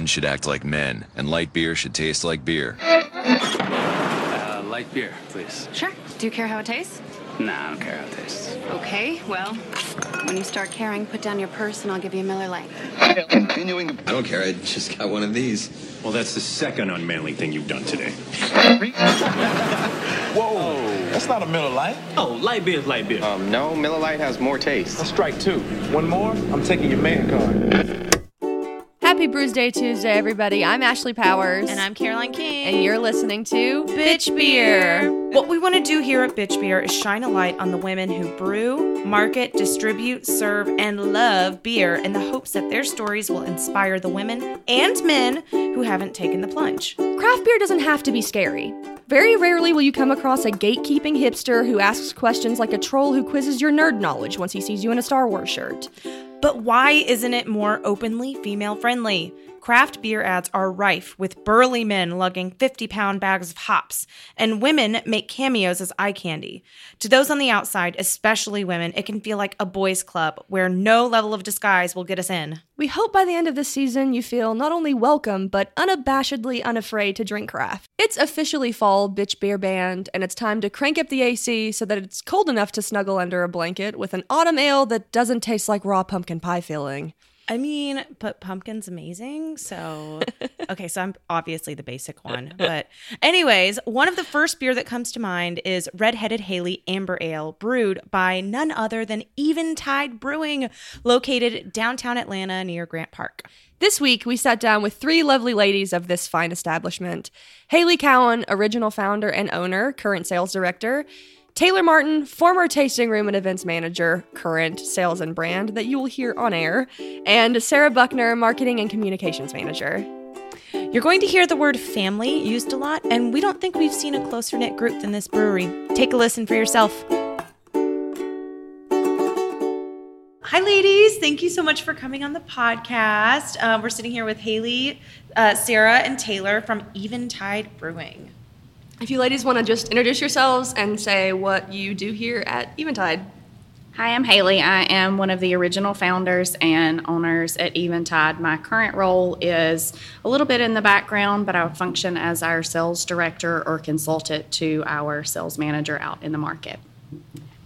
men should act like men, and light beer should taste like beer. Uh, light beer, please. Sure. Do you care how it tastes? Nah, I don't care how it tastes. Okay, well, when you start caring, put down your purse and I'll give you a Miller Lite. Continuing. I don't care. I just got one of these. Well, that's the second unmanly thing you've done today. Whoa, that's not a Miller Lite. Oh, light beer is light beer. Um, no, Miller Lite has more taste. That's strike two. One more, I'm taking your man card. Happy Brews Day Tuesday, everybody. I'm Ashley Powers. And I'm Caroline King. And you're listening to Bitch Beer. What we want to do here at Bitch Beer is shine a light on the women who brew, market, distribute, serve, and love beer in the hopes that their stories will inspire the women and men who haven't taken the plunge. Craft beer doesn't have to be scary. Very rarely will you come across a gatekeeping hipster who asks questions like a troll who quizzes your nerd knowledge once he sees you in a Star Wars shirt. But why isn't it more openly female friendly? Craft beer ads are rife with burly men lugging 50 pound bags of hops, and women make cameos as eye candy. To those on the outside, especially women, it can feel like a boys' club where no level of disguise will get us in. We hope by the end of this season you feel not only welcome, but unabashedly unafraid to drink craft. It's officially fall, bitch beer band, and it's time to crank up the AC so that it's cold enough to snuggle under a blanket with an autumn ale that doesn't taste like raw pumpkin pie filling. I mean, but pumpkin's amazing. So, okay, so I'm obviously the basic one. But, anyways, one of the first beer that comes to mind is Redheaded Haley Amber Ale, brewed by none other than Eventide Brewing, located downtown Atlanta near Grant Park. This week, we sat down with three lovely ladies of this fine establishment Haley Cowan, original founder and owner, current sales director. Taylor Martin, former tasting room and events manager, current sales and brand that you will hear on air, and Sarah Buckner, marketing and communications manager. You're going to hear the word family used a lot, and we don't think we've seen a closer knit group than this brewery. Take a listen for yourself. Hi, ladies. Thank you so much for coming on the podcast. Uh, we're sitting here with Haley, uh, Sarah, and Taylor from Eventide Brewing. If you ladies want to just introduce yourselves and say what you do here at Eventide. Hi, I'm Haley. I am one of the original founders and owners at Eventide. My current role is a little bit in the background, but I function as our sales director or consultant to our sales manager out in the market.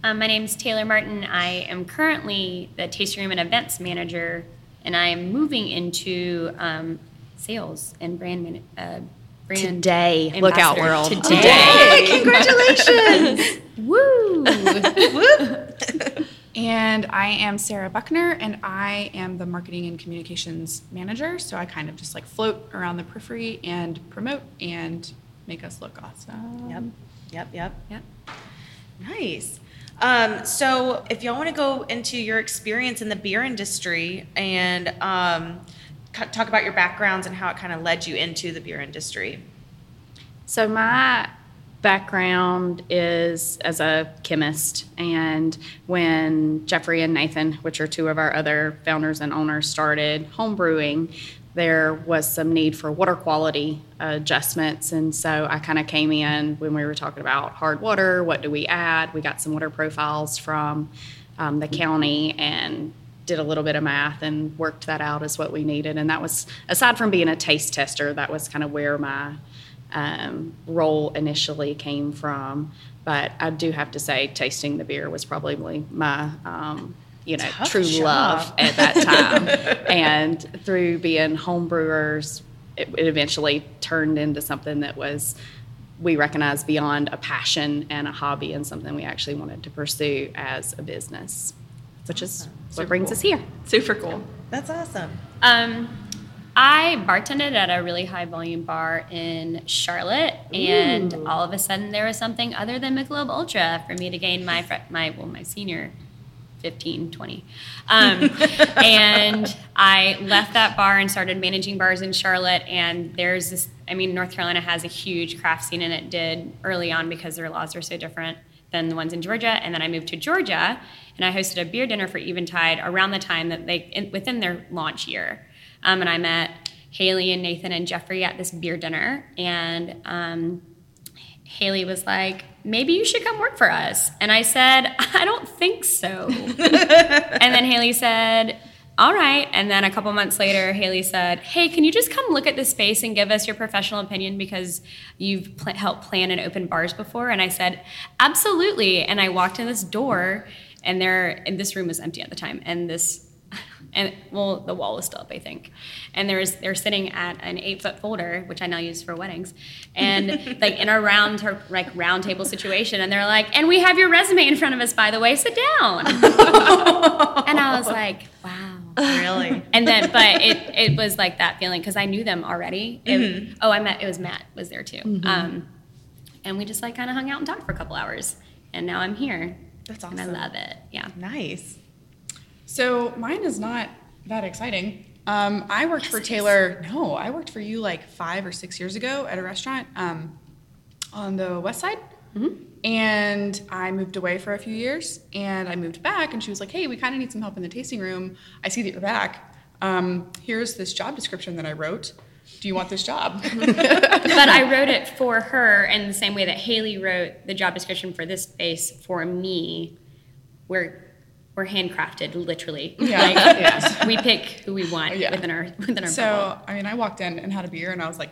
Um, my name is Taylor Martin. I am currently the tasting room and events manager, and I am moving into um, sales and brand man- uh, brand today. Look out, world. Today. Hey, congratulations. Woo. Woo. and I am Sarah Buckner, and I am the marketing and communications manager. So I kind of just like float around the periphery and promote and make us look awesome. Yep. Yep. Yep. Yep. Nice. Um, so, if y'all want to go into your experience in the beer industry and um, talk about your backgrounds and how it kind of led you into the beer industry. So, my background is as a chemist, and when Jeffrey and Nathan, which are two of our other founders and owners, started homebrewing, there was some need for water quality adjustments. And so I kind of came in when we were talking about hard water, what do we add? We got some water profiles from um, the county and did a little bit of math and worked that out as what we needed. And that was, aside from being a taste tester, that was kind of where my um, role initially came from. But I do have to say, tasting the beer was probably my. Um, you know, Tough true job. love at that time. and through being home brewers, it, it eventually turned into something that was we recognized beyond a passion and a hobby and something we actually wanted to pursue as a business, which is what brings cool. us here. Super cool. That's awesome. Um, I bartended at a really high volume bar in Charlotte, and all of a sudden there was something other than Michelob Ultra for me to gain my fre- my well my senior 15, 20. Um, and I left that bar and started managing bars in Charlotte. And there's this, I mean, North Carolina has a huge craft scene, and it did early on because their laws are so different than the ones in Georgia. And then I moved to Georgia, and I hosted a beer dinner for Eventide around the time that they, in, within their launch year. Um, and I met Haley and Nathan and Jeffrey at this beer dinner. And um, Haley was like, maybe you should come work for us. And I said, I don't think so. and then Haley said, all right. And then a couple months later, Haley said, hey, can you just come look at the space and give us your professional opinion because you've pl- helped plan and open bars before? And I said, absolutely. And I walked in this door, and there, and this room was empty at the time, and this and well, the wall was still up, I think. And there's they're sitting at an eight foot folder, which I now use for weddings, and like in a round like round table situation, and they're like, "And we have your resume in front of us, by the way. Sit down." and I was like, "Wow, really?" And then, but it it was like that feeling because I knew them already. It- Mhm. oh, I met it was Matt was there too, Mhm. um, and we just like kind of hung out and talked for a couple hours, and now I'm here. That's And I love it. Yeah. Nice. So mine is not that exciting. Um, I worked for Taylor. No, I worked for you like five or six years ago at a restaurant um, on the west side. And I moved away for a few years and I moved back, and she was like, Hey, we kind of need some help in the tasting room. I see that you're back. Um, here's this job description that I wrote. Do you want this job? but I wrote it for her in the same way that Haley wrote the job description for this space for me. We're we're handcrafted, literally. Yeah. Like, Yes. We pick who we want Yeah. within our within our so, bubble. I mean, I walked in and had a beer, and I was like,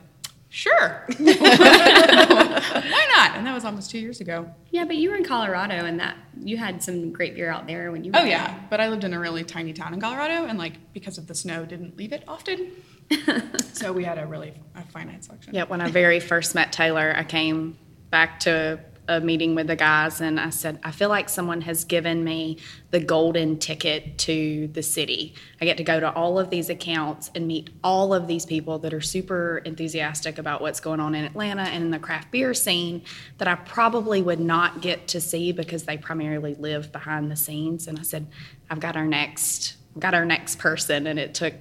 Sure. Why not? And that was almost two years ago. Yeah, but you were in Colorado, and that you had some great beer out there when you. were Oh there. yeah, but I lived in a really tiny town in Colorado, and like because of the snow, didn't leave it often. so we had a really a finite selection. Yeah, when I very first met Taylor, I came back to a meeting with the guys and I said, I feel like someone has given me the golden ticket to the city. I get to go to all of these accounts and meet all of these people that are super enthusiastic about what's going on in Atlanta and in the craft beer scene that I probably would not get to see because they primarily live behind the scenes. And I said, I've got our next, got our next person. And it took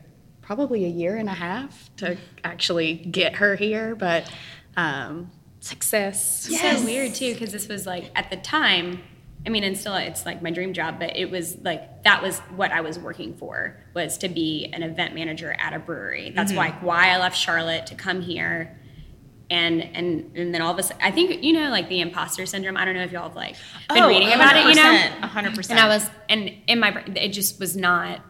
probably a year and a half to actually get her here, but um, success. So weird too, because this was like at the time. I mean, and still, it's like my dream job, but it was like that was what I was working for was to be an event manager at a brewery. That's Mhm. why why I left Charlotte to come here, and and and then all of a sudden, I think you know, like the imposter syndrome. I don't know if y'all have like been Oh, reading about it, you know, 100%, 100%. And I was, and in my, brain, it just was not.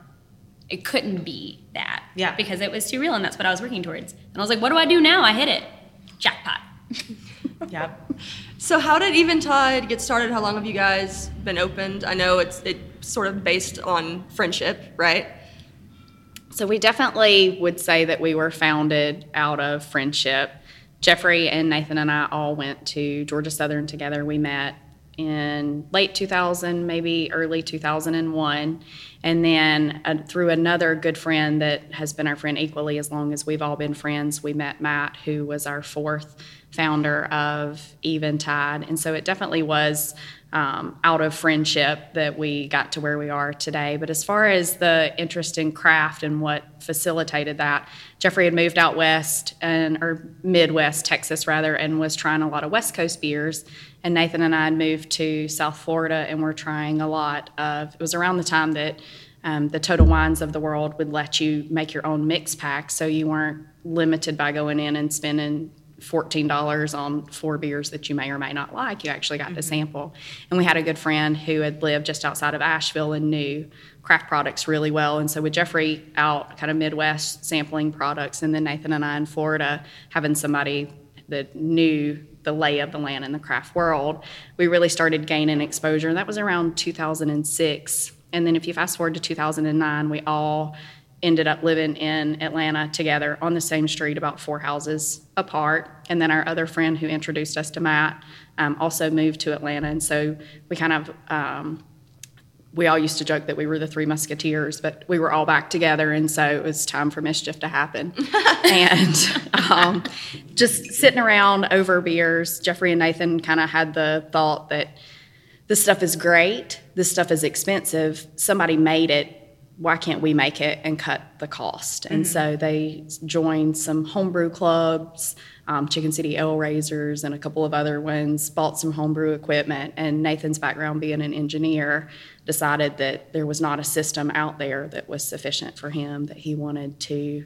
It couldn't be that, yeah, because it was too real, and that's what I was working towards. And I was like, what do I do now? I hit it, jackpot. Yep. So how did Eventide get started? How long have you guys been opened? I know it's it's sort of based on friendship, right? So we definitely would say that we were founded out of friendship. Jeffrey and Nathan and I all went to Georgia Southern together. We met in late 2000, maybe early 2001. And then uh, through another good friend that has been our friend equally as long as we've all been friends, we met Matt, who was our fourth founder of Eventide. And so it definitely was um, out of friendship that we got to where we are today. But as far as the interest in craft and what facilitated that, Jeffrey had moved out west and or Midwest, Texas rather, and was trying a lot of West Coast beers. And Nathan and I had moved to South Florida and we're trying a lot of. It was around the time that um, the Total Wines of the world would let you make your own mix pack, so you weren't limited by going in and spending $14 on four beers that you may or may not like. You actually got to mm-hmm. sample. And we had a good friend who had lived just outside of Asheville and knew craft products really well. And so with Jeffrey out kind of Midwest sampling products, and then Nathan and I in Florida having somebody that knew the lay of the land in the craft world, we really started gaining exposure. And that was around 2006. And then if you fast forward to 2009, we all ended up living in Atlanta together on the same street, about four houses apart. And then our other friend who introduced us to Matt um, also moved to Atlanta. And so we kind of, um, we all used to joke that we were the three musketeers, but we were all back together. And so it was time for mischief to happen. and um, just sitting around over beers, Jeffrey and Nathan kind of had the thought that this stuff is great, this stuff is expensive, somebody made it why can't we make it and cut the cost? And Mhm. so they joined some homebrew clubs, um, Chicken City Ale Raisers, and a couple of other ones, bought some homebrew equipment. And Nathan's background being an engineer decided that there was not a system out there that was sufficient for him, that he wanted to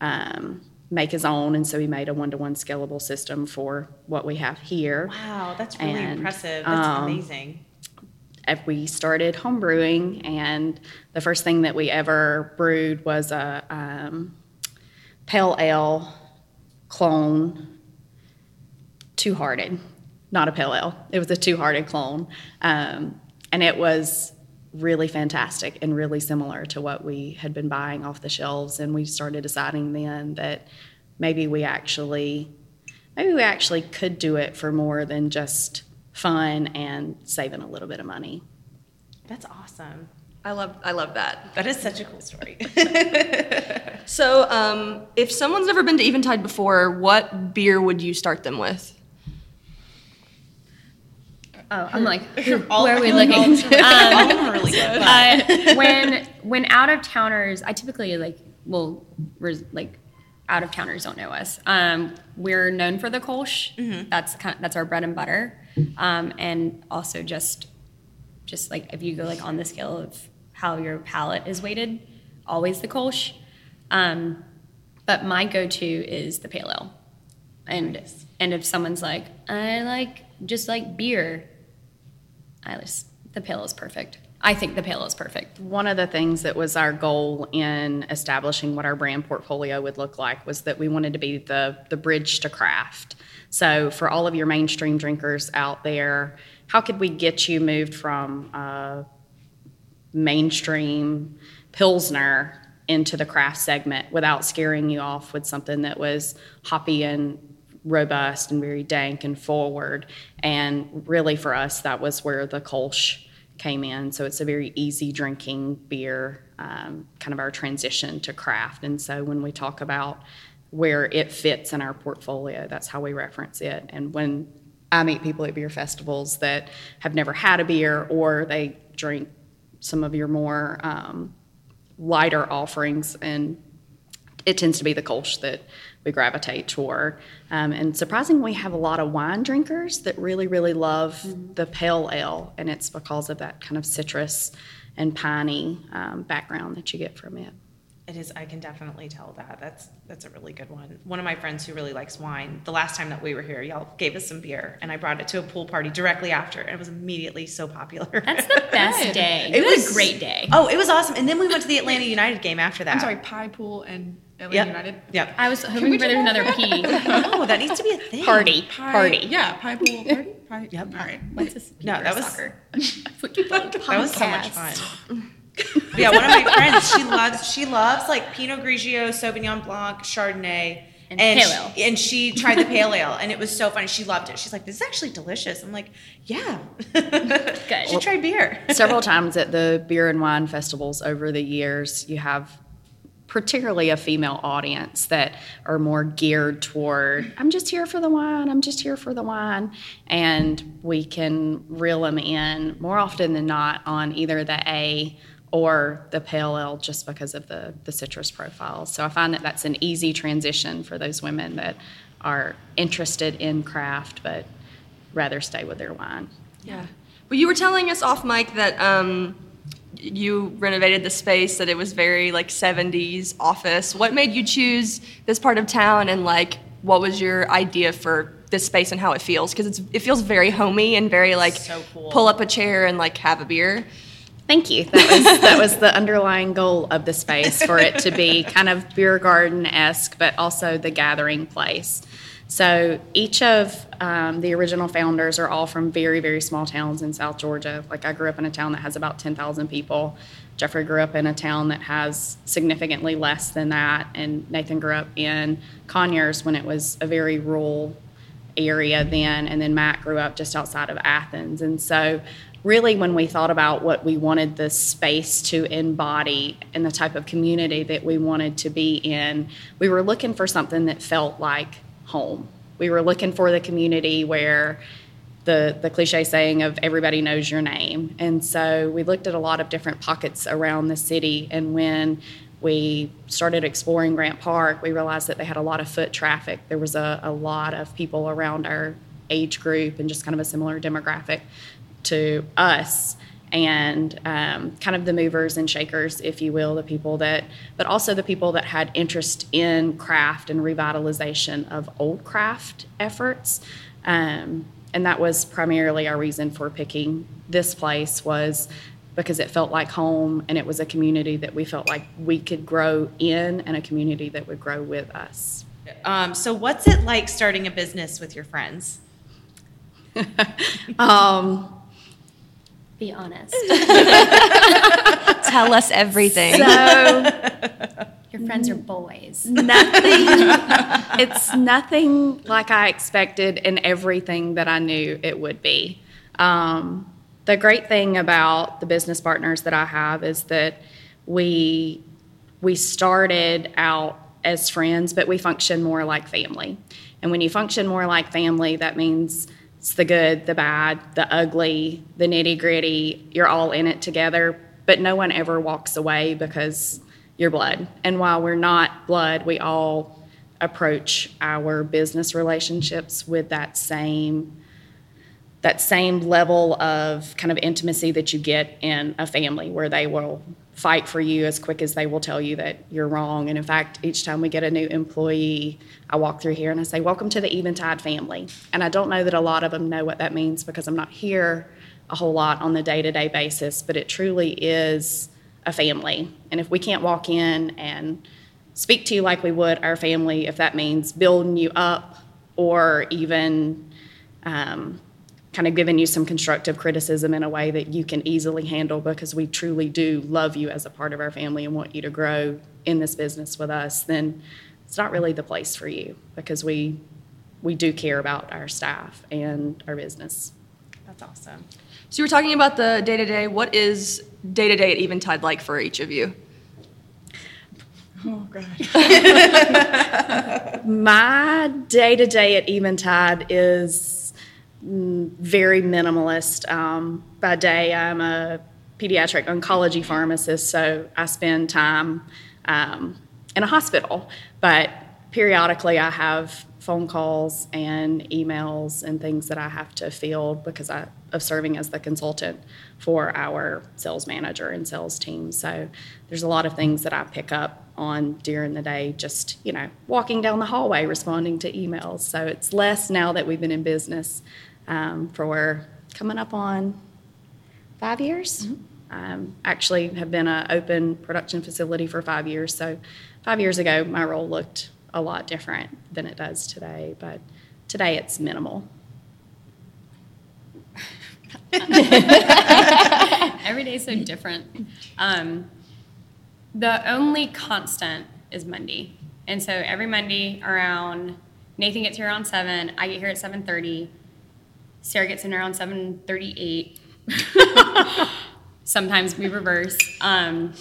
um, make his own. And so he made a one to one scalable system for what we have here. Wow, that's really And, impressive. That's um, amazing. We started homebrewing, and the first thing that we ever brewed was a um, pale ale clone, two hearted, not a pale ale. It was a two hearted clone. Um, and it was really fantastic and really similar to what we had been buying off the shelves. And we started deciding then that maybe we actually maybe we actually could do it for more than just fun and saving a little bit of money. That's awesome. I love I love that. That is such a cool story. So, um, if someone's never been to Eventide before, what beer would you start them with? Oh, I'm like, who, All- where are we I feel like looking? all of all Um, really good. uh, when when out of towners, I typically like well, res, like out of towners don't know us. Um, we're known for the Kolsch. Mm-hmm. That's kind that's our bread and butter, um, and also just just like if you go like on the scale of how your palate is weighted, always the Kolsch. Um, but my go-to is the pale ale, and and if someone's like, I like just like beer, I just the pale is perfect. I think the pale is perfect. One of the things that was our goal in establishing what our brand portfolio would look like was that we wanted to be the, the bridge to craft. So, for all of your mainstream drinkers out there, how could we get you moved from uh, mainstream Pilsner into the craft segment without scaring you off with something that was hoppy and robust and very dank and forward? And really, for us, that was where the Kolsch came in. So it's a very easy drinking beer, um, kind of our transition to craft. And so when we talk about where it fits in our portfolio, that's how we reference it. And when I meet people at beer festivals that have never had a beer or they drink some of your more um, lighter offerings, and it tends to be the Kolsch that we gravitate toward. Um, and surprisingly, we have a lot of wine drinkers that really, really love the pale ale, and it's because of that kind of citrus and piney um, background that you get from it. It is. I can definitely tell that. That's that's a really good one. One of my friends who really likes wine. The last time that we were here, y'all gave us some beer, and I brought it to a pool party directly after, and it was immediately so popular. That's the best day. It You had was a great day. Oh, it was awesome. And then we went to the Atlanta United game after that. I'm sorry, Pie Pool and Atlanta Yep. United. Yep. I was hoping for another P. oh, that needs to be a thing. Party, Pie, party. Yeah, Pie Pool party. Pie. Yep. All right. What's this? No, that was soccer. that was so much fun. Yeah, one of my friends, she loves she loves like Pinot Grigio, Sauvignon Blanc, Chardonnay, And pale she, ale. and she tried the pale ale, and it was so funny. She loved it. She's like, "This is actually delicious." I'm like, "Yeah." Good. she tried beer. Several times at the beer and wine festivals over the years, you have particularly a female audience that are more geared toward i'm just here for the wine i'm just here for the wine and we can reel them in more often than not on either the a or the pale ale just because of the, the citrus profile so i find that that's an easy transition for those women that are interested in craft but rather stay with their wine Yeah. Well, you were telling us off mic that um, you renovated the space, that it was very like 70s office. What made you choose this part of town and like what was your idea for this space and how it feels? Because it's it feels very homey and very like So cool. pull up a chair and like have a beer. Thank you. That was that was the underlying goal of the space for it to be kind of beer garden esque, but also the gathering place. So each of um, the original founders are all from very very small towns in South Georgia. Like I grew up in a town that has about ten thousand people. Jeffrey grew up in a town that has significantly less than that, and Nathan grew up in Conyers when it was a very rural area then, and then Matt grew up just outside of Athens. And so, really, when we thought about what we wanted the space to embody and the type of community that we wanted to be in, we were looking for something that felt like home. We were looking for the community where the, the cliche saying of everybody knows your name. And so we looked at a lot of different pockets around the city. And when we started exploring Grant Park, we realized that they had a lot of foot traffic. There was a, a lot of people around our age group and just kind of a similar demographic to us and um, kind of the movers and shakers, if you will, the people that, but also the people that had interest in craft and revitalization of old craft efforts. Um, and that was primarily our reason for picking this place was because it felt like home and it was a community that we felt like we could grow in and a community that would grow with us. Um, so, what's it like starting a business with your friends? um, Be honest. Tell us everything. So, Your friends are boys. nothing it's nothing like i expected and everything that i knew it would be um, the great thing about the business partners that i have is that we we started out as friends but we function more like family and when you function more like family that means it's the good the bad the ugly the nitty gritty you're all in it together but no one ever walks away because you're blood. And while we're not blood, we all approach our business relationships with that same that same level of kind of intimacy that you get in a family where they will fight for you as quick as they will tell you that you're wrong. And in fact, each time we get a new employee, I walk through here and I say, Welcome to the Eventide family. And I don't know that a lot of them know what that means because I'm not here a whole lot on the day to day basis, but it truly is a family. And if we can't walk in and speak to you like we would our family, if that means building you up or even um, kind of giving you some constructive criticism in a way that you can easily handle because we truly do love you as a part of our family and want you to grow in this business with us, then it's not really the place for you because we we do care about our staff and our business. That's awesome. So you were talking about the day to day. What is day to day at Eventide like for each of you? Oh, God. My day to day at Eventide is very minimalist. Um, by day, I'm a pediatric oncology pharmacist, so I spend time um, in a hospital. But periodically, I have phone calls and emails and things that I have to field because I, of serving as the consultant for our sales manager and sales team. So there's a lot of things that I pick up on during the day, just, you know, walking down the hallway responding to emails. So it's less now that we've been in business um, for coming up on five years. Um, actually have been an open production facility for five years. So five years ago, my role looked a lot different than it does today, but today it's minimal. Every day is so different. Um, the only constant is Monday, and so every Monday around Nathan gets here around seven. I get here at seven thirty. Sarah gets in around seven thirty-eight. Sometimes we reverse. Um,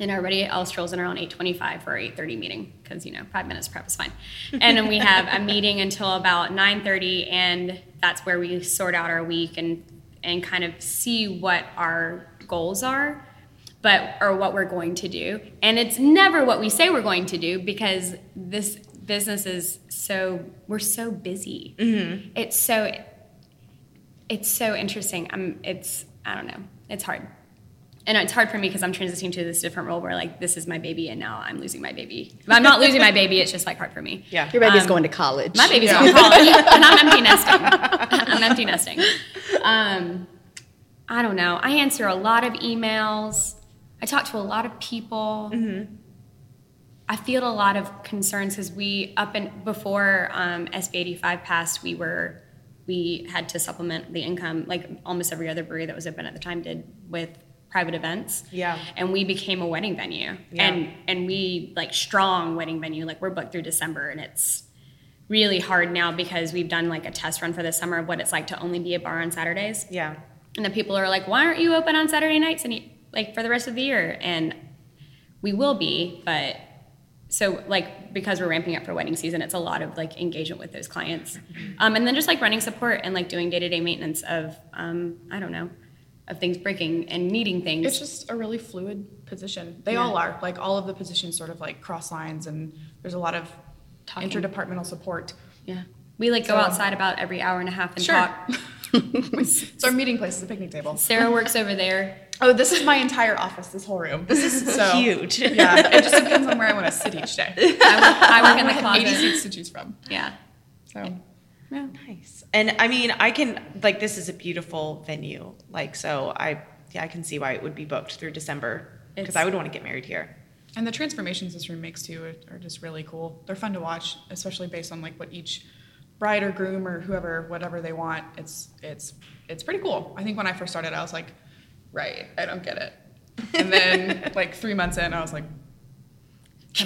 and everybody else rolls in around 8.25 for our 8.30 meeting because you know five minutes prep is fine and then we have a meeting until about 9.30 and that's where we sort out our week and and kind of see what our goals are but or what we're going to do and it's never what we say we're going to do because this business is so we're so busy it's so it's so interesting i'm it's i don't know it's hard and it's hard for me because I'm transitioning to this different role where like this is my baby and now I'm losing my baby. I'm not losing my baby. It's just like hard for me. Yeah. Your baby's Um, going to college. My baby's going to college, and I'm empty nesting. I'm empty nesting. Um, I don't know. I answer a lot of emails. I talk to a lot of people. I feel a lot of concerns because we up and before um, SB 85 passed, we were we had to supplement the income like almost every other brewery that was open at the time did with private events. Yeah. And we became a wedding venue. Yeah. And and we like strong wedding venue. Like we're booked through December and it's really hard now because we've done like a test run for the summer of what it's like to only be a bar on Saturdays. Yeah. And the people are like, why aren't you open on Saturday nights and like for the rest of the year? And we will be, but so like because we're ramping up for wedding season, it's a lot of like engagement with those clients, um, and then just like running support and like doing day to day maintenance of um, I don't know, of things breaking and needing things. It's just a really fluid position. They Yeah. all are. Like all of the positions sort of like cross lines and there's a lot of Talking. interdepartmental support. yeah, we like go So- outside about every hour and a half and Sure. talk. It's our meeting place, it's a picnic table. Sarah works over there. Oh, this is my entire office, this whole room. This is so Huge. Yeah, it just depends on where I want to sit each day. I work, I work in the I have 80 closet. seats to choose from. Yeah. So Yeah. Nice. And I mean, I can like this is a beautiful venue. Like so I yeah, I can see why it would be booked through December because I would want to get married here. And the transformations this room makes too are, are just really cool. They're fun to watch, especially based on like what each bride or groom or whoever, whatever they want. It's it's it's pretty cool. I think when I first started, I was like, right, I don't get it. And then like three months in, I was like,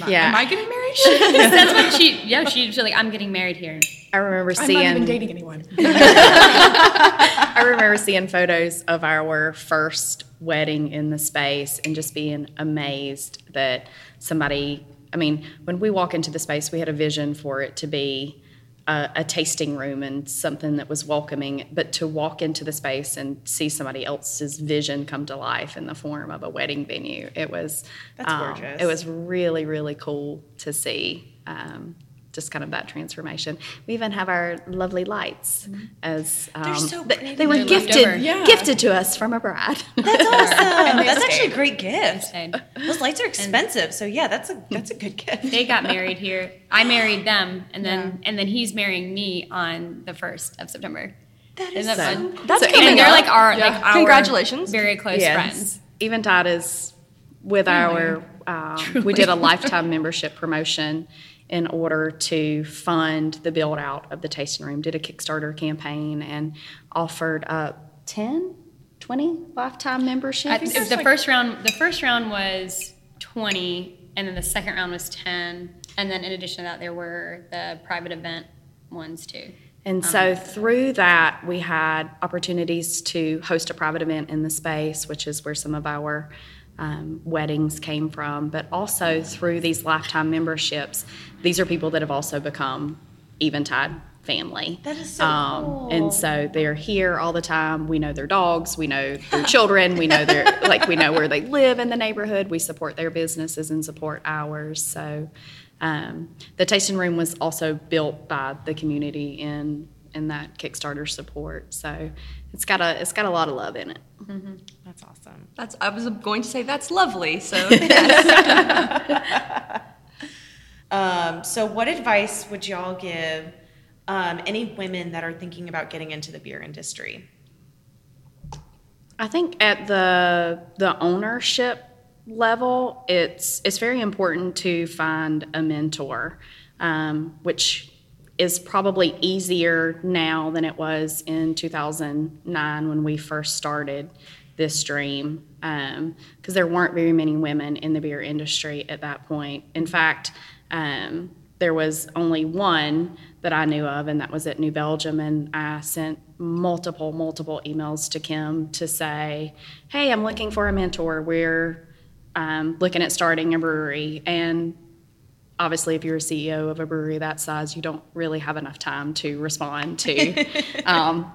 I, Yeah. am I getting married? here? That's what she. Yeah, she, she's like, I'm getting married here. I remember seeing. I'm seeing. not even dating anyone. I remember seeing photos of our first wedding in the space and just being amazed that somebody. I mean, when we walk into the space, we had a vision for it to be a, a tasting room and something that was welcoming. But to walk into the space and see somebody else's vision come to life in the form of a wedding venue, it was That's um, gorgeous. It was really, really cool to see. Um, just kind of that transformation. We even have our lovely lights as um, They're so they- pretty. they were They're gifted. Yeah. gifted to us from a bride. That's awesome. that's actually a great gift. Those lights are expensive, so yeah, that's a that's a good gift. They got married here. I married them, and then and then he's marrying me on the first of September. That Isn't that So- fun? That's So coming and they're up. like our Yeah. like our Congratulations. very close Yes. friends. Even Todd is with our. Um, we did a lifetime membership promotion in order to fund the build out of the tasting room. Did a Kickstarter campaign and offered up 10, 20 lifetime I, memberships. the first round, the first round was twenty, and then the second round was ten, and then in addition to that, there were the private event ones too. And so um, through that, we had opportunities to host a private event in the space, which is where some of our um, weddings came from. But also through these lifetime memberships, these are people that have also become Eventide family. That is so cool. And so they're here all the time. We know their dogs, we know their children, we know their like we know where they live in the neighborhood. We support their businesses and support ours. So um, the tasting room was also built by the community in in that Kickstarter support. So it's got a it's got a lot of love in it. That's awesome. That's I was going to say that's lovely. So Um, so, what advice would y'all give um, any women that are thinking about getting into the beer industry? I think at the the ownership level, it's it's very important to find a mentor, um, which is probably easier now than it was in 2009 when we first started this dream, because there weren't very many women in the beer industry at that point. In fact, um, there was only one that I knew of, and that was at New Belgium. And I sent multiple, multiple emails to Kim to say, "Hey, I'm looking for a mentor. We're um, looking at starting a brewery." And obviously, if you're a CEO of a brewery that size, you don't really have enough time to respond to um,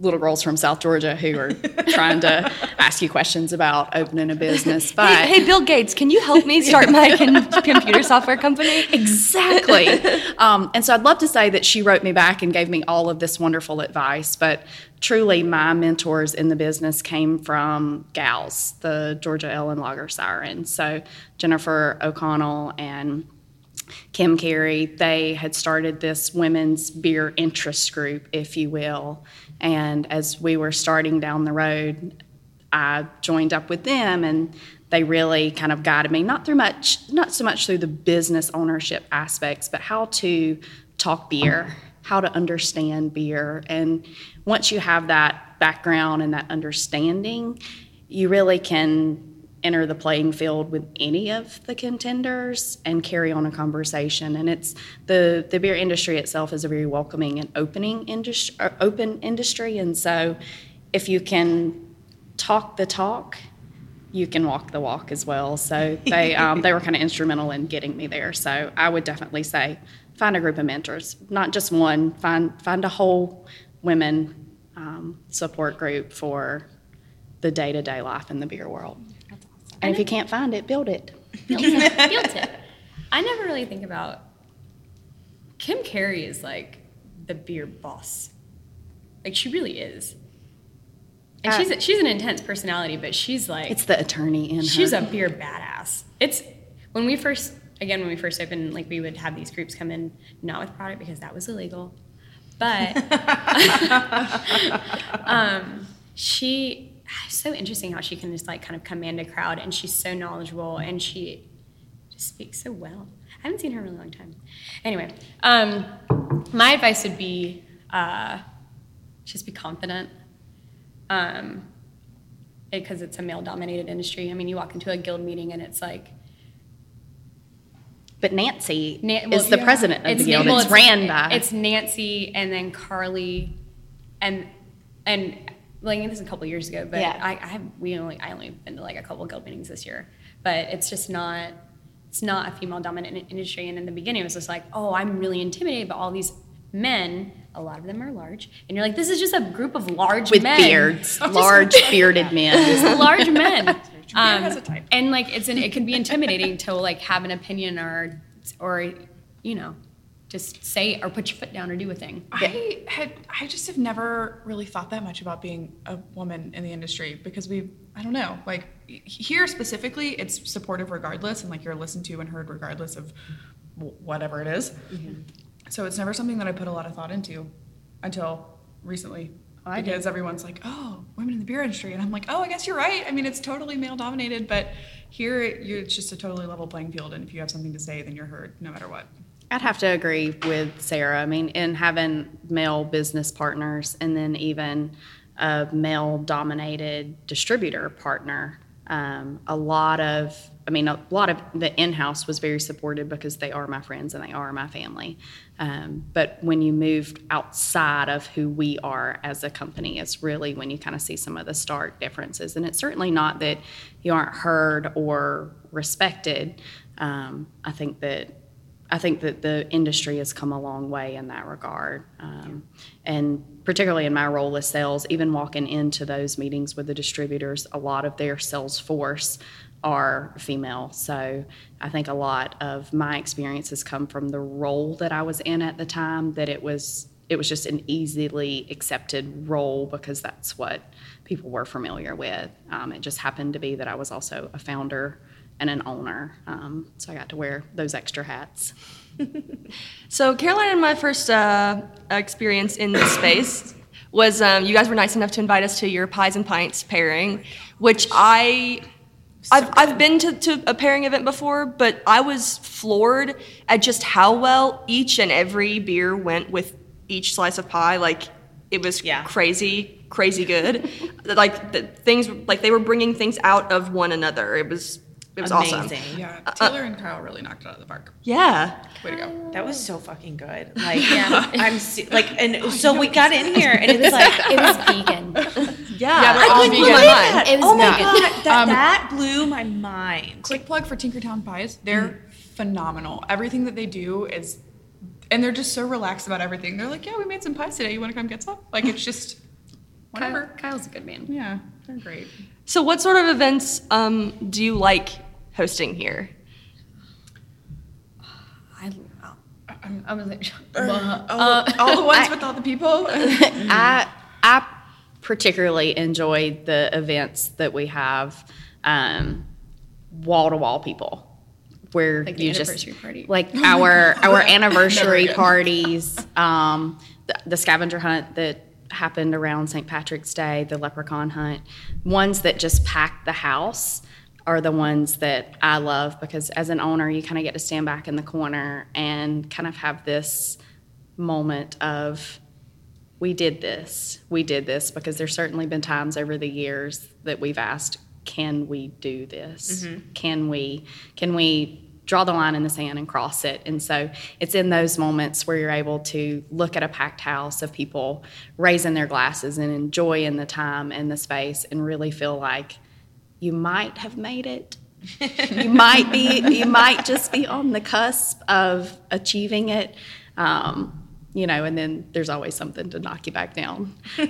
little girls from South Georgia who are trying to ask you questions about opening a business. But hey, hey, Bill Gates, can you help me start my computer software company? Exactly. um, and so I'd love to say that she wrote me back and gave me all of this wonderful advice, but truly my mentors in the business came from GALS, the Georgia Ale and Lager Siren. So Jennifer O'Connell and Kim Carey, they had started this women's beer interest group, if you will. And as we were starting down the road, I joined up with them and they really kind of guided me, not through much, not so much through the business ownership aspects, but how to talk beer, how to understand beer. And once you have that background and that understanding, you really can enter the playing field with any of the contenders and carry on a conversation. And it's the the beer industry itself is a very welcoming and opening industry, open industry. And so, if you can talk the talk, you can walk the walk as well. So they um, they were kind of instrumental in getting me there. So I would definitely say find a group of mentors, not just one. Find find a whole women um, support group for the day to day life in the beer world. And if you can't find it, build it. Build it. Built it. I never really think about Kim Carey is like the beer boss. Like she really is. And Uh, she's a, she's an intense personality, but she's like It's the attorney in she's her. a beer badass. It's when we first again when we first opened, like we would have these groups come in not with product because that was illegal. But um, she it's so interesting how she can just like kind of command a crowd, and she's so knowledgeable, and she just speaks so well. I haven't seen her in a really long time. Anyway, um, my advice would be uh, just be confident. Um, because it's a male dominated industry. I mean, you walk into a guild meeting and it's like, But Nancy Na- is the yeah. president of the guild. well, it's, ran by. It's Nancy and then Carly, and and like this is a couple years ago, but Yeah. I, I have we only I only been to like a couple guild meetings this year, but it's just not it's not a female dominant industry. And in the beginning, it was just like, oh, I'm really intimidated by all these men. A lot of them are large, and you're like, this is just a group of large with men beards, large bearded men. large men. Um, has a type. and like it's an, it can be intimidating to like have an opinion or or you know just say or put your foot down or do a thing. I had I just have never really thought that much about being a woman in the industry because we I don't know like here specifically it's supportive regardless and like you're listened to and heard regardless of whatever it is. Mm-hmm. So it's never something that I put a lot of thought into until recently oh, I because everyone's like oh women in the beer industry and I'm like oh I guess you're right I mean it's totally male dominated but here it's just a totally level playing field and if you have something to say then you're heard no matter what. I'd have to agree with Sarah. I mean, in having male business partners and then even a male dominated distributor partner, um, a lot of, I mean, a lot of the in house was very supportive because they are my friends and they are my family. Um, but when you move outside of who we are as a company, it's really when you kind of see some of the stark differences. And it's certainly not that you aren't heard or respected. Um, I think that I think that the industry has come a long way in that regard. Um, and particularly in my role as sales, even walking into those meetings with the distributors, a lot of their sales force are female. So I think a lot of my experience has come from the role that I was in at the time, that it was it was just an easily accepted role because that's what people were familiar with. Um, it just happened to be that I was also a founder and an owner. Um, so I got to wear those extra hats. So Caroline and my first uh, experience in this space was um, you guys were nice enough to invite us to your pies and pints pairing, which I. I've, I've been to, to a pairing event before, but I was floored at just how well each and every beer went with each slice of pie. Like, it was Yeah. crazy, crazy good. like, the things, like, they were bringing things out of one another. It was, it was awesome. Amazing. Yeah, uh, uh, Taylor and Kyle really knocked it out of the park. Yeah. Way to go. That was so fucking good. Like, I'm se- like, and oh, so we got in here, and it was like, It was vegan. Yeah. Yeah, they're I all vegan. believe that. It was oh my vegan. god, that, Um, that blew my mind. Quick plug for Tinkertown Pies. They're mm-hmm. phenomenal. Everything that they do is, and they're just so relaxed about everything. They're like, yeah, we made some pies today. You want to come get some? Like, it's just Kyle, whatever. Kyle's a good man. Yeah, they're great. So, what sort of events um, do you like hosting here? I, I was like, all, all the ones with all the people. I I particularly enjoy the events that we have wall to wall people where Like the you just party. like our our anniversary parties um, the, the scavenger hunt that happened around St. Patrick's Day the leprechaun hunt ones that just pack the house are the ones that I love because as an owner you kind of get to stand back in the corner and kind of have this moment of we did this. We did this because there's certainly been times over the years that we've asked, can we do this? Mm-hmm. Can we can we draw the line in the sand and cross it? And so it's in those moments where you're able to look at a packed house of people raising their glasses and enjoying the time and the space and really feel like you might have made it. you might be you might just be on the cusp of achieving it. Um, you know, and then there's always something to knock you back down. but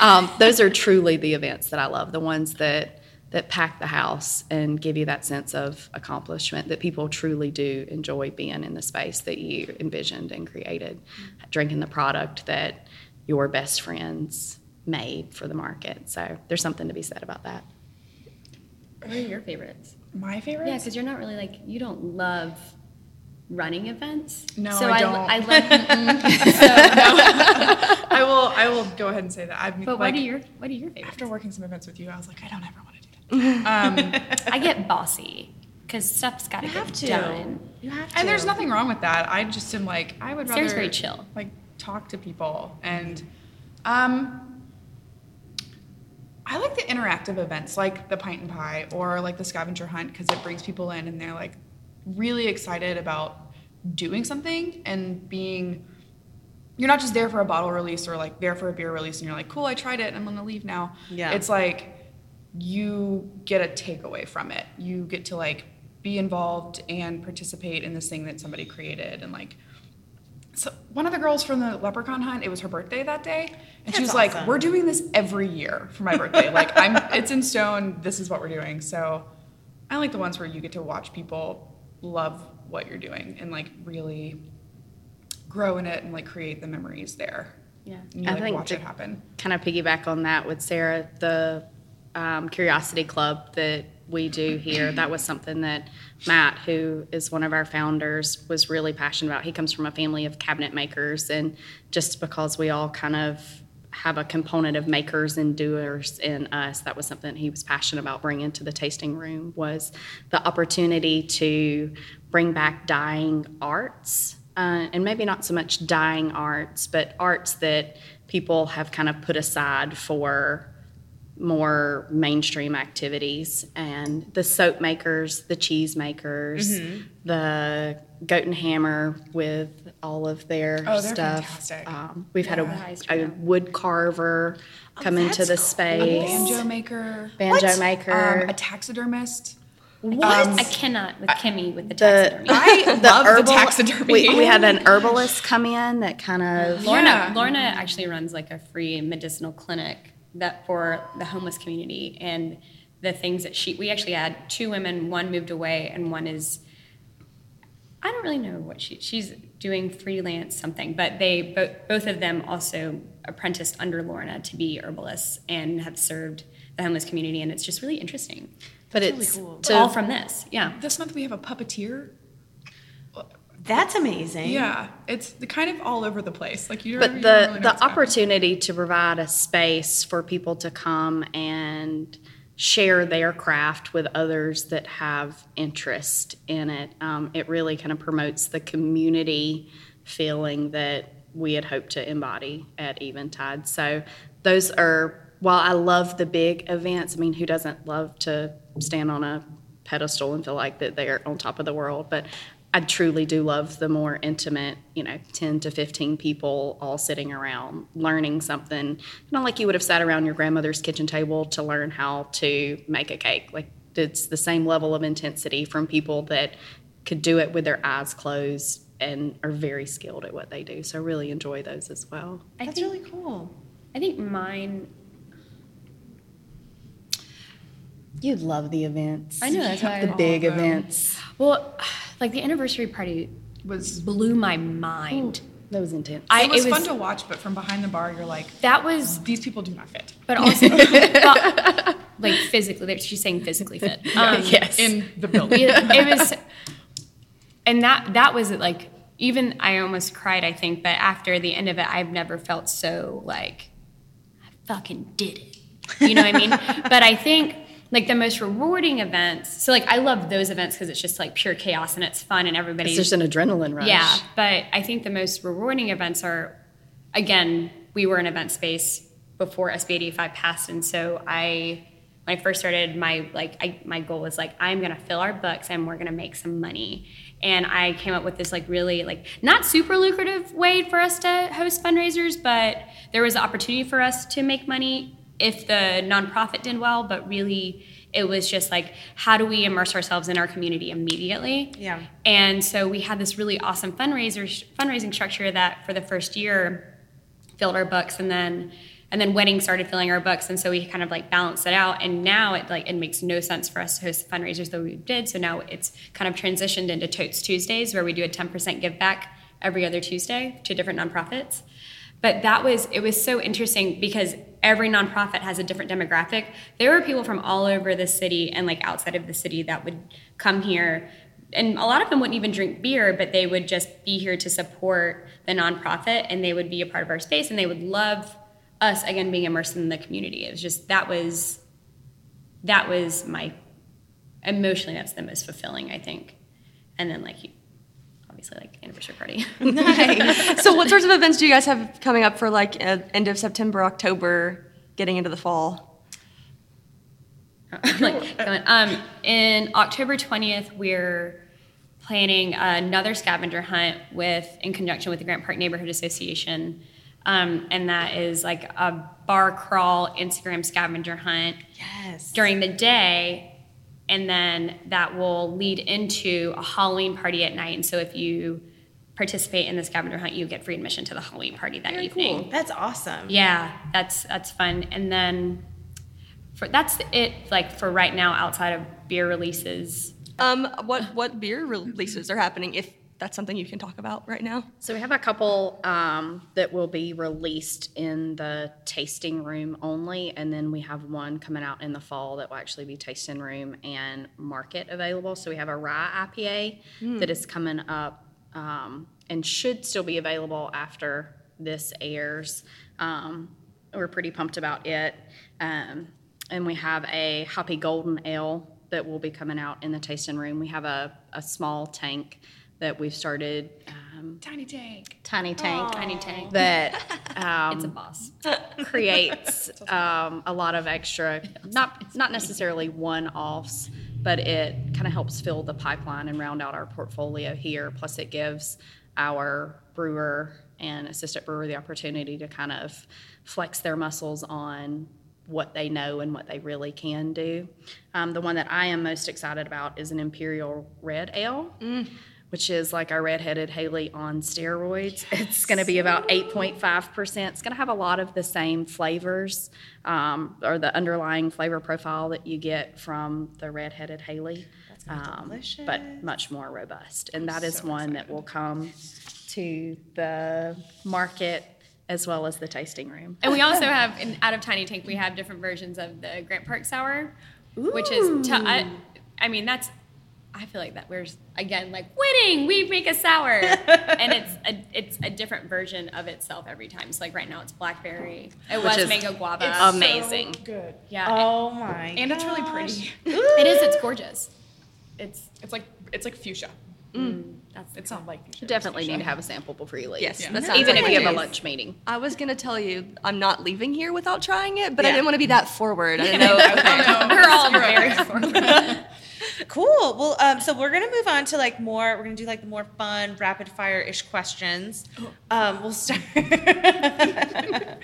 um, those are truly the events that I love, the ones that that pack the house and give you that sense of accomplishment that people truly do enjoy being in the space that you envisioned and created, drinking the product that your best friends made for the market. So there's something to be said about that. what are your favorites? My favorite. Yeah, because you're not really like you don't love running events. No, so I I, don't. I love. I will. I will go ahead and say that. I've But like, what are your what are your favorites? after working some events with you, I was like, I don't ever want that. Um, I get bossy because stuff's got to get to. done. You have to. and there's nothing wrong with that. I just am like, I would rather very chill. like talk to people and um. I like the interactive events like the pint and pie or like the scavenger hunt because it brings people in and they're like really excited about doing something and being you're not just there for a bottle release or like there for a beer release and you're like cool I tried it I'm gonna leave now Yeah. it's like you get a takeaway from it. You get to like be involved and participate in this thing that somebody created and like so one of the girls from the leprechaun hunt it was her birthday that day and she was That's like we're doing this every year for my birthday. Like i'm it's in stone. This is what we're doing. So i like the ones where you get to watch people love what you're doing and like really grow in it and like create the memories there. Yeah. and you I like think watch to it happen. kind of piggyback on that with Sarah, the um, Curiosity Club that we do here, that was something that Matt, who is one of our founders, was really passionate about. He comes from a family of cabinet makers, and just because we all kind of have a component of makers and doers in us, that was something he was passionate about bringing to the tasting room was the opportunity to bring back dying arts uh, and maybe not so much dying arts, but arts that people have kind of put aside for more mainstream activities. And the soap makers, the cheese makers, the Goat and Hammer with all of their Oh, they're stuff. fantastic. Um, we've had a, Nice, a wood carver come into that's the cool. space. banjo maker Banjo What? maker. um, a taxidermist What? I cannot with Kimmy with the the taxidermy. i love the taxidermy We, we had an herbalist come in that kind of Lorna, Yeah. Lorna actually runs like a free medicinal clinic that for the homeless community and the things that she we actually had two women one moved away and one is I don't really know what she she's doing freelance something but they both both of them also apprenticed under Lorna to be herbalists and have served the homeless community and it's just really interesting. But it's It's all from this yeah. This month we have a puppeteer That's amazing. Yeah, it's the kind of all over the place. Like you, but the really the what's happening. opportunity to provide a space for people to come and share their craft with others that have interest in it um, it really kind of promotes the community feeling that we had hoped to embody at eventide so those are while i love the big events i mean who doesn't love to stand on a pedestal and feel like that they're on top of the world but I truly do love the more intimate, you know, 10 to 15 people all sitting around learning something. Not like you would have sat around your grandmother's kitchen table to learn how to make a cake. Like it's the same level of intensity from people that could do it with their eyes closed and are very skilled at what they do. So I really enjoy those as well. I That's think, really cool. I think mine You love the events. I know that's why the I- big events. Well, like the anniversary party was blew my mind. That was intense. I it was, fun to watch, but from behind the bar, you're like, that was, these people do not fit. but also, but, like physically. She's saying physically fit. Um, yes. in the building. it, it was, and that that was like even I almost cried. I think, but after the end of it, I've never felt so like I fucking did it. You know what I mean? But I think like the most rewarding events. So like I love those events because it's just like pure chaos and it's fun and everybody. It's just an adrenaline rush. Yeah, but I think the most rewarding events are, again, we were an event space before SB 85 passed, and so I, when I first started, my like I, my goal was like I'm gonna fill our books and we're gonna make some money, and I came up with this like really like not super lucrative way for us to host fundraisers, but there was an opportunity for us to make money if the nonprofit did well, but really it was just like how do we immerse ourselves in our community immediately? Yeah. and so we had this really awesome fundraiser fundraising structure that for the first year filled our books and then and then weddings started filling our books and so we kind of like balanced it out. And now it like it makes no sense for us to host fundraisers that we did. So now it's kind of transitioned into totes tuesdays where we do a 10% give back every other tuesday to different nonprofits. But that was it was so interesting because every nonprofit has a different demographic there were people from all over the city and like outside of the city that would come here and a lot of them wouldn't even drink beer, but they would just be here to support the nonprofit and they would be a part of our space and they would love us again being immersed in the community. It was just that was that was my emotionally that's the most fulfilling, I think. And then like obviously like anniversary party. nice. so what sorts of events do you guys have coming up for like uh, end of September, October, getting into the fall? like, um, in October 20th, we're planning another scavenger hunt with in conjunction with the Grant Park Neighborhood Association. Um, and that is like a bar crawl Instagram scavenger hunt Yes. during the day. And then that will lead into a Halloween party at night. And so if you participate in the scavenger hunt, you get free admission to the Halloween party that evening. That's awesome. Yeah, that's that's fun. And then for that's it like for right now outside of beer releases. Um, what what beer releases are happening? If that's something you can talk about right now. So we have a couple um, that will be released in the tasting room only, and then we have one coming out in the fall that will actually be tasting room and market available. So we have a rye IPA Hmm. that is coming up um, and should still be available after this airs. Um, we're pretty pumped about it, um, and we have a hoppy golden ale that will be coming out in the tasting room. We have a, a small tank that we've started. Um, Tiny tank. tiny tank, Tiny tank. that um, It's a boss. creates um, a lot of extra, not not necessarily one offs, but it kind of helps fill the pipeline and round out our portfolio here. Plus, it gives our brewer and assistant brewer the opportunity to kind of flex their muscles on what they know and what they really can do. Um, the one that I am most excited about is an Imperial Red Ale which is like our redheaded Haley on steroids. It's going to be about 8.5%. It's going to have a lot of the same flavors um, or the underlying flavor profile that you get from the redheaded Haley, um, but much more robust. And that is one that will come to the market as well as the tasting room. And we also have in, out of Tiny Tank, we have different versions of the Grant Park Sour, which is to, I, I mean that's I feel like that we're again like winning. We make a sour, and it's a it's a different version of itself every time. So like right now it's blackberry. It Which was is mango guava. It's amazing. good. Yeah. Oh my. And it's really pretty. It is. It's gorgeous. It's It's like it's like fuchsia. Mm. Mm. that's It's not like. You definitely need to have a sample before you leave. Yes, Yeah. that sounds Even like if you have a it. lunch meeting. I was gonna tell you I'm not leaving here without trying it, but I didn't want to be that forward. I didn't know. Oh, we're all very forward. Cool. Well, um, so we're gonna move on to like more. We're gonna do like the more fun, rapid fire ish questions. Um, we'll start.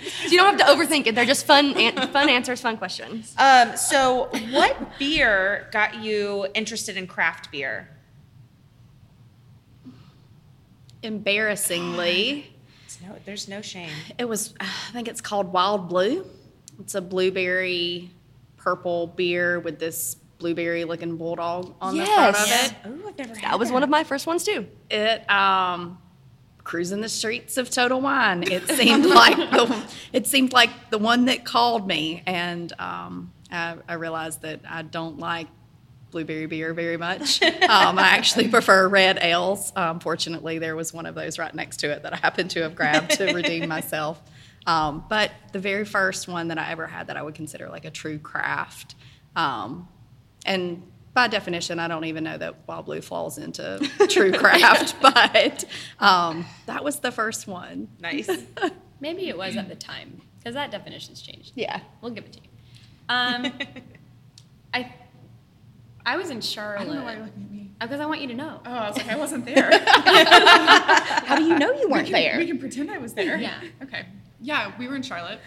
So you don't have to overthink it. They're just fun, an- fun answers, fun questions. um, so, what beer got you interested in craft beer? Embarrassingly, It's no, there's no shame. it was, I think it's called Wild Blue. It's a blueberry purple beer with this blueberry looking bulldog on the front of Yes. it. Oh, I've never had That was one of my first ones too. It um cruising the streets of Total Wine. It seemed like the it seemed like the one that called me, and um, I, I realized that I don't like blueberry beer very much. Um, I actually prefer red ales. Um, fortunately, there was one of those right next to it that I happened to have grabbed to redeem myself. Um, but the very first one that I ever had that I would consider like a true craft. And by definition, I don't even know that Wild Blue falls into true craft, but um, that was the first one. Nice. Maybe it was at the time because that definition's changed. Yeah. We'll give it to you. Um, I I was in I Charlotte. don't know why you're looking at me. Because I want you to know. Oh, I was like, I wasn't there. How do you know you weren't we can, there? We can pretend I was there. Yeah. Okay. Yeah, we were in Charlotte.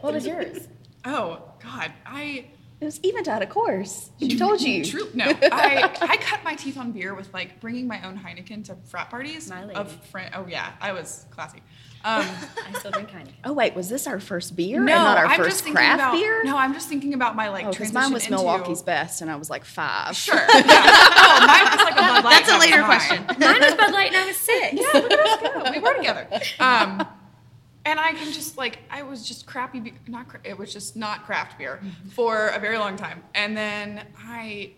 What was yours? Oh God, I It was Eventide, of course. She told you. True. No, I I cut my teeth on beer with like bringing my own Heineken to frat parties My lady. of friend. Oh yeah, I was classy. Um, I still drink Heineken. Oh wait, was this our first beer no, and not our I'm just first thinking craft about, beer? No, I'm just thinking about my like Oh, because mine was into, Milwaukee's best, and I was like five. Sure. Yeah. oh, mine was like a Bud Light. That's a that was later mine. question. Mine was Bud Light and I was six. Yeah, look at us go. We were together. Um, and I can just like I was just crappy, be- not cra- it was just not craft beer for a very long time, and then I.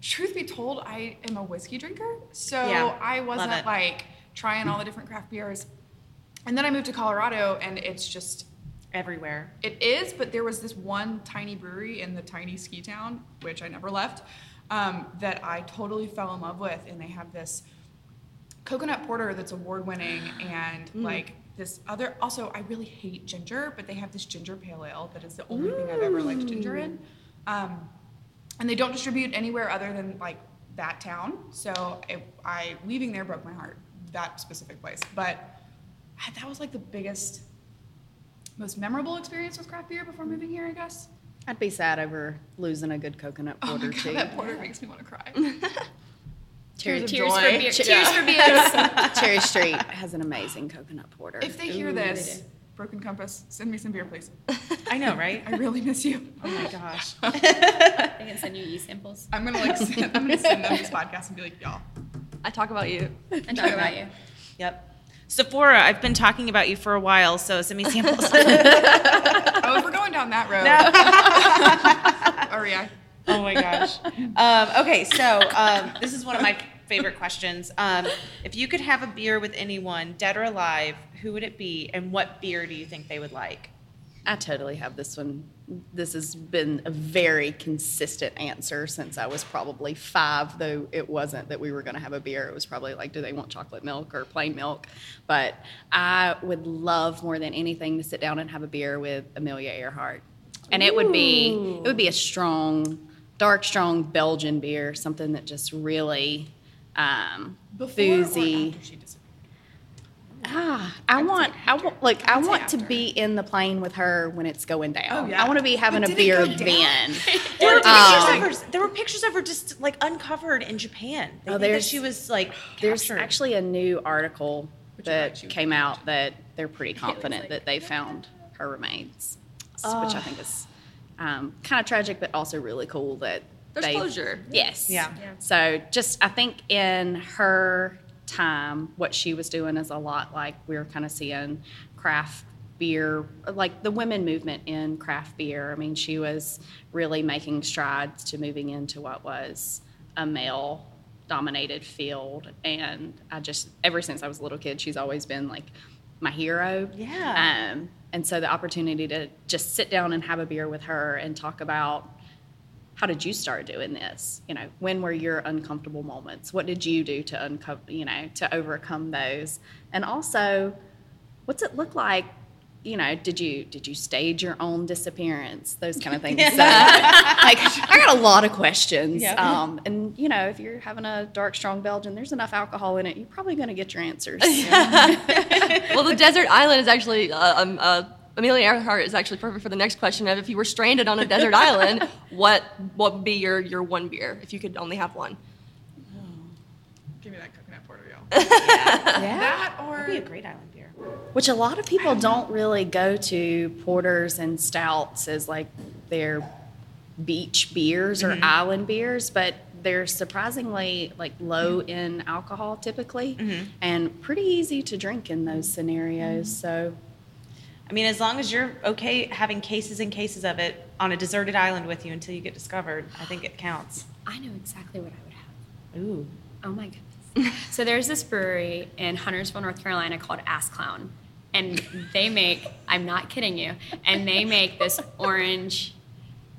Truth be told, I am a whiskey drinker, so Yeah, I wasn't like trying all the different craft beers. And then I moved to Colorado, and it's just Everywhere. it is, but there was this one tiny brewery in the tiny ski town, which I never left, um, that I totally fell in love with. And they have this coconut porter that's award winning and like this other. Also, I really hate ginger, but they have this ginger pale ale that is the only thing I've ever liked ginger in. Um, and they don't distribute anywhere other than like that town. So it, I leaving there broke my heart. That specific place, but that was like the biggest most memorable experience with craft beer before moving here, I guess. I'd be sad over losing a good coconut Oh porter my god, too. that porter makes me want to cry. Cheers, of cheers joy. for beer. Che- Cheers for beers. Cherry Street has an amazing coconut porter. if they hear Ooh, this, do. Broken Compass, send me some beer, please. I know, right? I really miss you. Oh my gosh. They can send you e samples I'm gonna like, send, I'm gonna send them this podcast and be like, y'all. I talk about you. and talk about you. Yep. Sephora, I've been talking about you for a while, so send me samples. Oh, if we're going down that road. oh yeah. Oh my gosh. Um, okay, so um, this is one of my favorite questions. Um, if you could have a beer with anyone, dead or alive, who would it be, and what beer do you think they would like? I totally have this one. This has been a very consistent answer since I was probably five, though it wasn't that we were going to have a beer. It was probably like, do they want chocolate milk or plain milk? But I would love more than anything to sit down and have a beer with Amelia Earhart. And it would be it would be a strong, dark, strong Belgian beer, something that just really um, boozy. or after she? Ah, I want, I want, like, I say want to be in the plane with her when it's going down. Oh, yeah. I want to be having But a beer then. There were, Um, pictures of her, there were pictures of her just like uncovered in Japan. They Oh, think that there's- she was like There's captured. actually a new article Which that came out that they're pretty confident like, that they found her remains, which I think is um, kind of tragic, but also really cool that There's they- closure. Yes. Yeah. So just I think in her time, what she was doing is a lot like we're kind of seeing craft beer, like the women movement in craft beer. I mean, she was really making strides to moving into what was a male dominated field. And I just, ever since I was a little kid, she's always been like my hero. Yeah. Um, and so the opportunity to just sit down and have a beer with her and talk about how did you start doing this? You know, when were your uncomfortable moments? What did you do to uncover, you know, to overcome those? And also, what's it look like? You know, did you did you stage your own disappearance? Those kind of things. So, like, I got a lot of questions. Yeah. Um, and you know, if you're having a dark, strong Belgian, there's enough alcohol in it. You're probably going to get your answers. well, the desert island is actually uh, um, uh, Amelia Earhart is actually perfect for the next question of if you were stranded on a desert island, what what would be your your one beer if you could only have one? Give me that coconut porter, y'all. yeah. That That'd be a great island beer. Which a lot of people don't really go to porters and stouts as like their beach beers or mm-hmm. island beers, but they're surprisingly like low mm-hmm. in alcohol typically mm-hmm. and pretty easy to drink in those scenarios. So I mean, as long as you're okay having cases and cases of it on a deserted island with you until you get discovered, I think it counts. I know exactly what I would have. Ooh. Oh my goodness. so there's this brewery in Huntersville, North Carolina called Ass Clown. And they make, I'm not kidding you, and they make this orange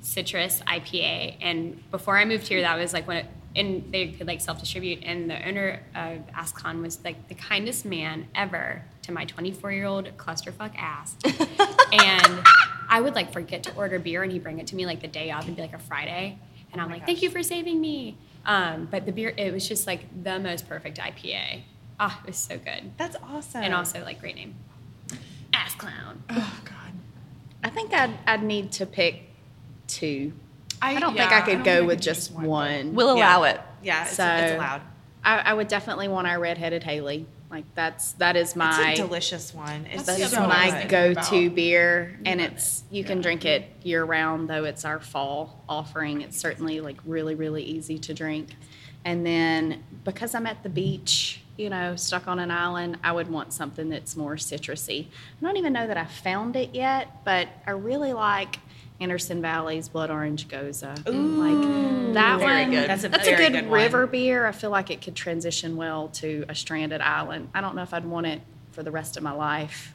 citrus IPA. And before I moved here, that was like when it, and they could like self distribute. And the owner of Ass Clown was like the kindest man ever to my 24 year old clusterfuck ass. and I would like forget to order beer, and he'd bring it to me like the day of, it'd be like a Friday. And I'm like, thank you for saving me. Um, but the beer, it was just like the most perfect IPA. Ah, it was so good. That's awesome. And also, like, great name. Ass Clown. oh god. I think I'd, I'd need to pick two. I, don't yeah, think I could don't go I with could just one, one. We'll Yeah. allow it. Yeah, it's, So- it's allowed. I, I would definitely want our redheaded Haley. Like that's that is my it's a delicious one. It's That's That's the other one I was my go-to about. beer, and love it's you can drink it year round. Though it's our fall offering, it's certainly like really really easy to drink. And then because I'm at the beach you know, stuck on an island, I would want something that's more citrusy. I don't even know that I found it yet, but I really like Anderson Valley's Blood Orange Gose. like that very one. good. That's a that's very a good, good one. river beer. I feel like it could transition well to a stranded island. I don't know if I'd want it for the rest of my life.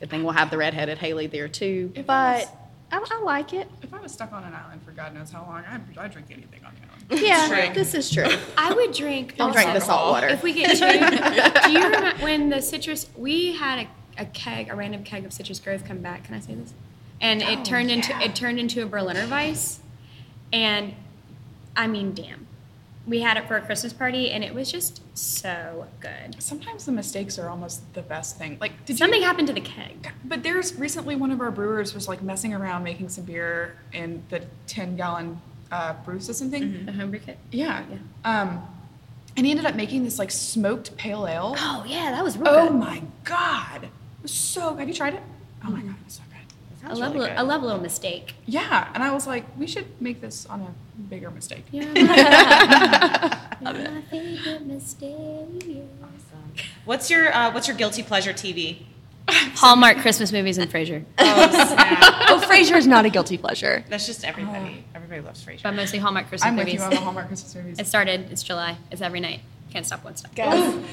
Good thing we'll have the redheaded Haley there too, If I was- but I, I like it. If I was stuck on an island for God knows how long, I'd, I'd drink anything on the island. Yeah, this is true. I would drink. I'll drink the salt water. If we get to, do you remember when the citrus? We had a, a keg, a random keg of citrus grove come back. Can I say this? And it oh, turned into it turned into a Berliner Weiss, and I mean, damn, we had it for a Christmas party, and it was just so good. Sometimes the mistakes are almost the best thing. Like, did Something you? happened to the keg. But there's recently one of our brewers was like messing around making some beer in the 10 gallon uh, brew system thing. The homebrew kit. Yeah. Um, and he ended up making this like smoked pale ale. Oh yeah, that was real Oh good. my god, it was so. good. Have you tried it? Oh my god, it was so good. I love a- I love a little mistake. Yeah, and I was like, we should make this on a bigger mistake. yeah My favorite mistake. Awesome. What's your uh, What's your guilty pleasure TV? Hallmark Christmas movies and Frasier. Oh, Frasier is not a guilty pleasure. That's just everybody. Everybody loves Frasier. But mostly Hallmark Christmas I'm with movies. you on the Hallmark Christmas movies. It started. It's July. It's every night. Can't stop. Won't stop. oh,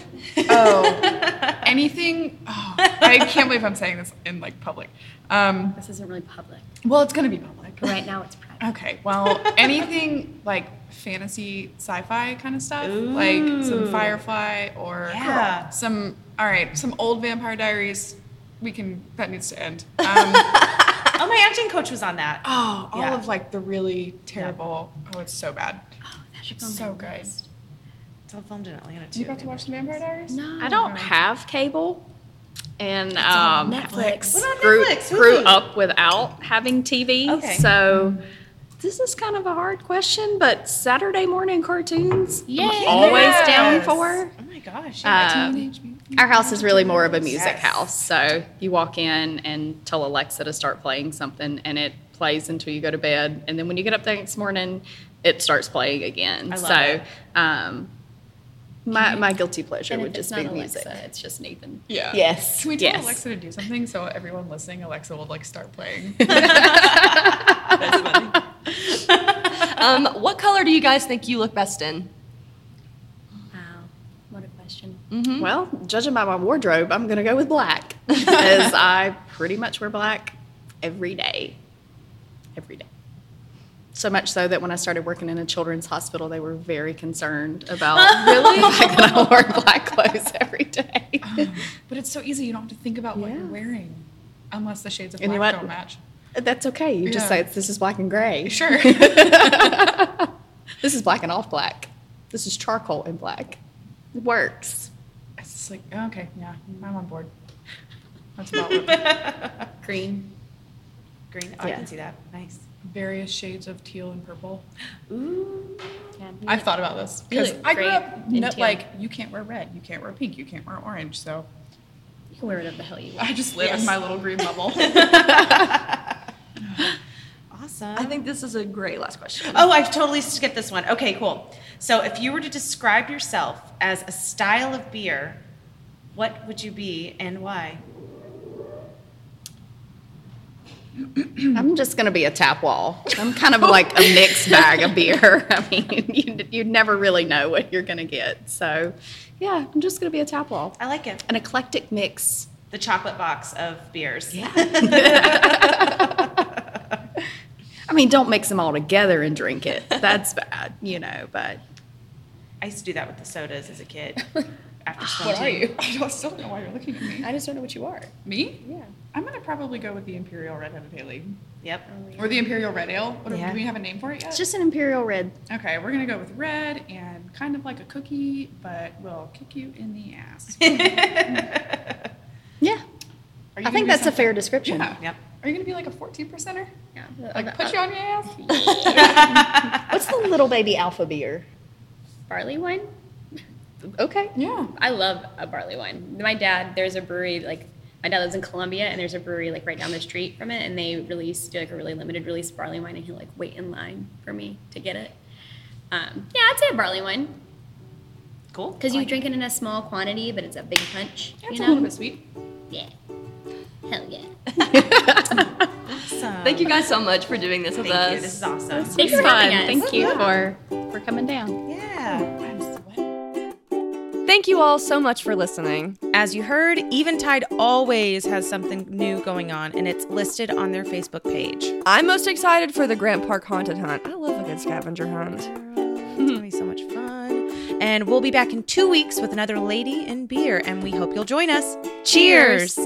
anything? Oh, I can't believe I'm saying this in like public. Um, This isn't really public. well, it's gonna be public. Right now it's private. Okay, well, anything like fantasy sci-fi kind of stuff, like some Firefly or Yeah. some. All right, some old Vampire Diaries. We can. That needs to end. Um, oh, my acting coach was on that. oh, all Yeah. of like the really terrible. Oh, it's so bad. That should It's so good. It's all filmed in Atlanta too. You got to watch the Vampire Diaries? No. I don't have cable, and um, Netflix. What on grew, Netflix? grew up without having TV. Okay. So this is kind of a hard question, but Saturday morning cartoons, Yay. I'm always Yes. down for. Oh my gosh. yeah. Um, our house is really more of a music Yes. house. So you walk in and tell Alexa to start playing something, and it plays until you go to bed. And then when you get up the next morning, it starts playing again. I love so um, my, my guilty pleasure would just be not music. Alexa, it's just Nathan. Yeah. Yes. Can we tell yes. Alexa to do something so everyone listening, Alexa will like start playing? Um, what color do you guys think you look best in? Wow. What a question. Well, judging by my wardrobe, I'm going to go with black, because I pretty much wear black every day. Every day. So much so that when I started working in a children's hospital, they were very concerned about really that I wore black clothes every day. Oh, but it's so easy. You don't have to think about what you're wearing, unless the shades of And you black know don't match. Uh, that's okay. You just say this is black and gray. Sure. This is black and off black. This is charcoal and black. It works. It's like okay, yeah, I'm on board. That's about what Green. Green. Oh, I Yeah. can see that. Nice. various shades of teal and purple. Ooh. Yeah. I've thought about this because look I grew great up in no, teal. like you can't wear red, you can't wear pink, you can't wear orange. So You can wear whatever the hell you want. I just live Yes. in my little green bubble. Awesome. I think this is a great last question. Oh, I totally skipped this one. Okay, cool. So, if you were to describe yourself as a style of beer, what would you be and why? I'm just going to be a tap wall. I'm kind of like a mixed bag of beer. I mean, you, you never really know what you're going to get. So, yeah, I'm just going to be a tap wall. I like it. An eclectic mix. The chocolate box of beers. Yeah. I mean, don't mix them all together and drink it. That's bad, you know, but I used to do that with the sodas as a kid. After what are you? I don't- still don't know why you're looking at me. I just don't know what you are. Me? Yeah. I'm gonna probably go with the Imperial Red-Headed Haley Yep. or the Imperial Red Ale. What, Yeah. Do we have a name for it yet? It's just an imperial red. Okay, we're gonna go with red and kind of like a cookie, but will kick you in the ass. Yeah. Are you I think be that's a fair description. Yeah. Yep. Are you gonna be like a 14 percenter? Yeah. Like put you on your ass? What's the little baby alpha beer? barley wine. Okay. Yeah. I love a barley wine. My dad, there's a brewery like my dad lives in Columbia, and there's a brewery like right down the street from it, and they released like a really limited release barley wine, and he'll like wait in line for me to get it. Um, yeah, I'd say a barley wine. Cool. Because you drink it in a small quantity, but it's a big punch. It's you a know? little bit sweet. Yeah. Hell yeah. Thank you guys so much for doing this with Thank us. you. This is awesome. Thanks for having us. Thank you for for coming down. Yeah. Thank you all so much for listening. As you heard, Eventide always has something new going on, and it's listed on their Facebook page. I'm most excited for the Grant Park Haunted Hunt. I love a good scavenger hunt. It's gonna be so much fun. And we'll be back in two weeks with another lady in beer, and we hope you'll join us. Cheers.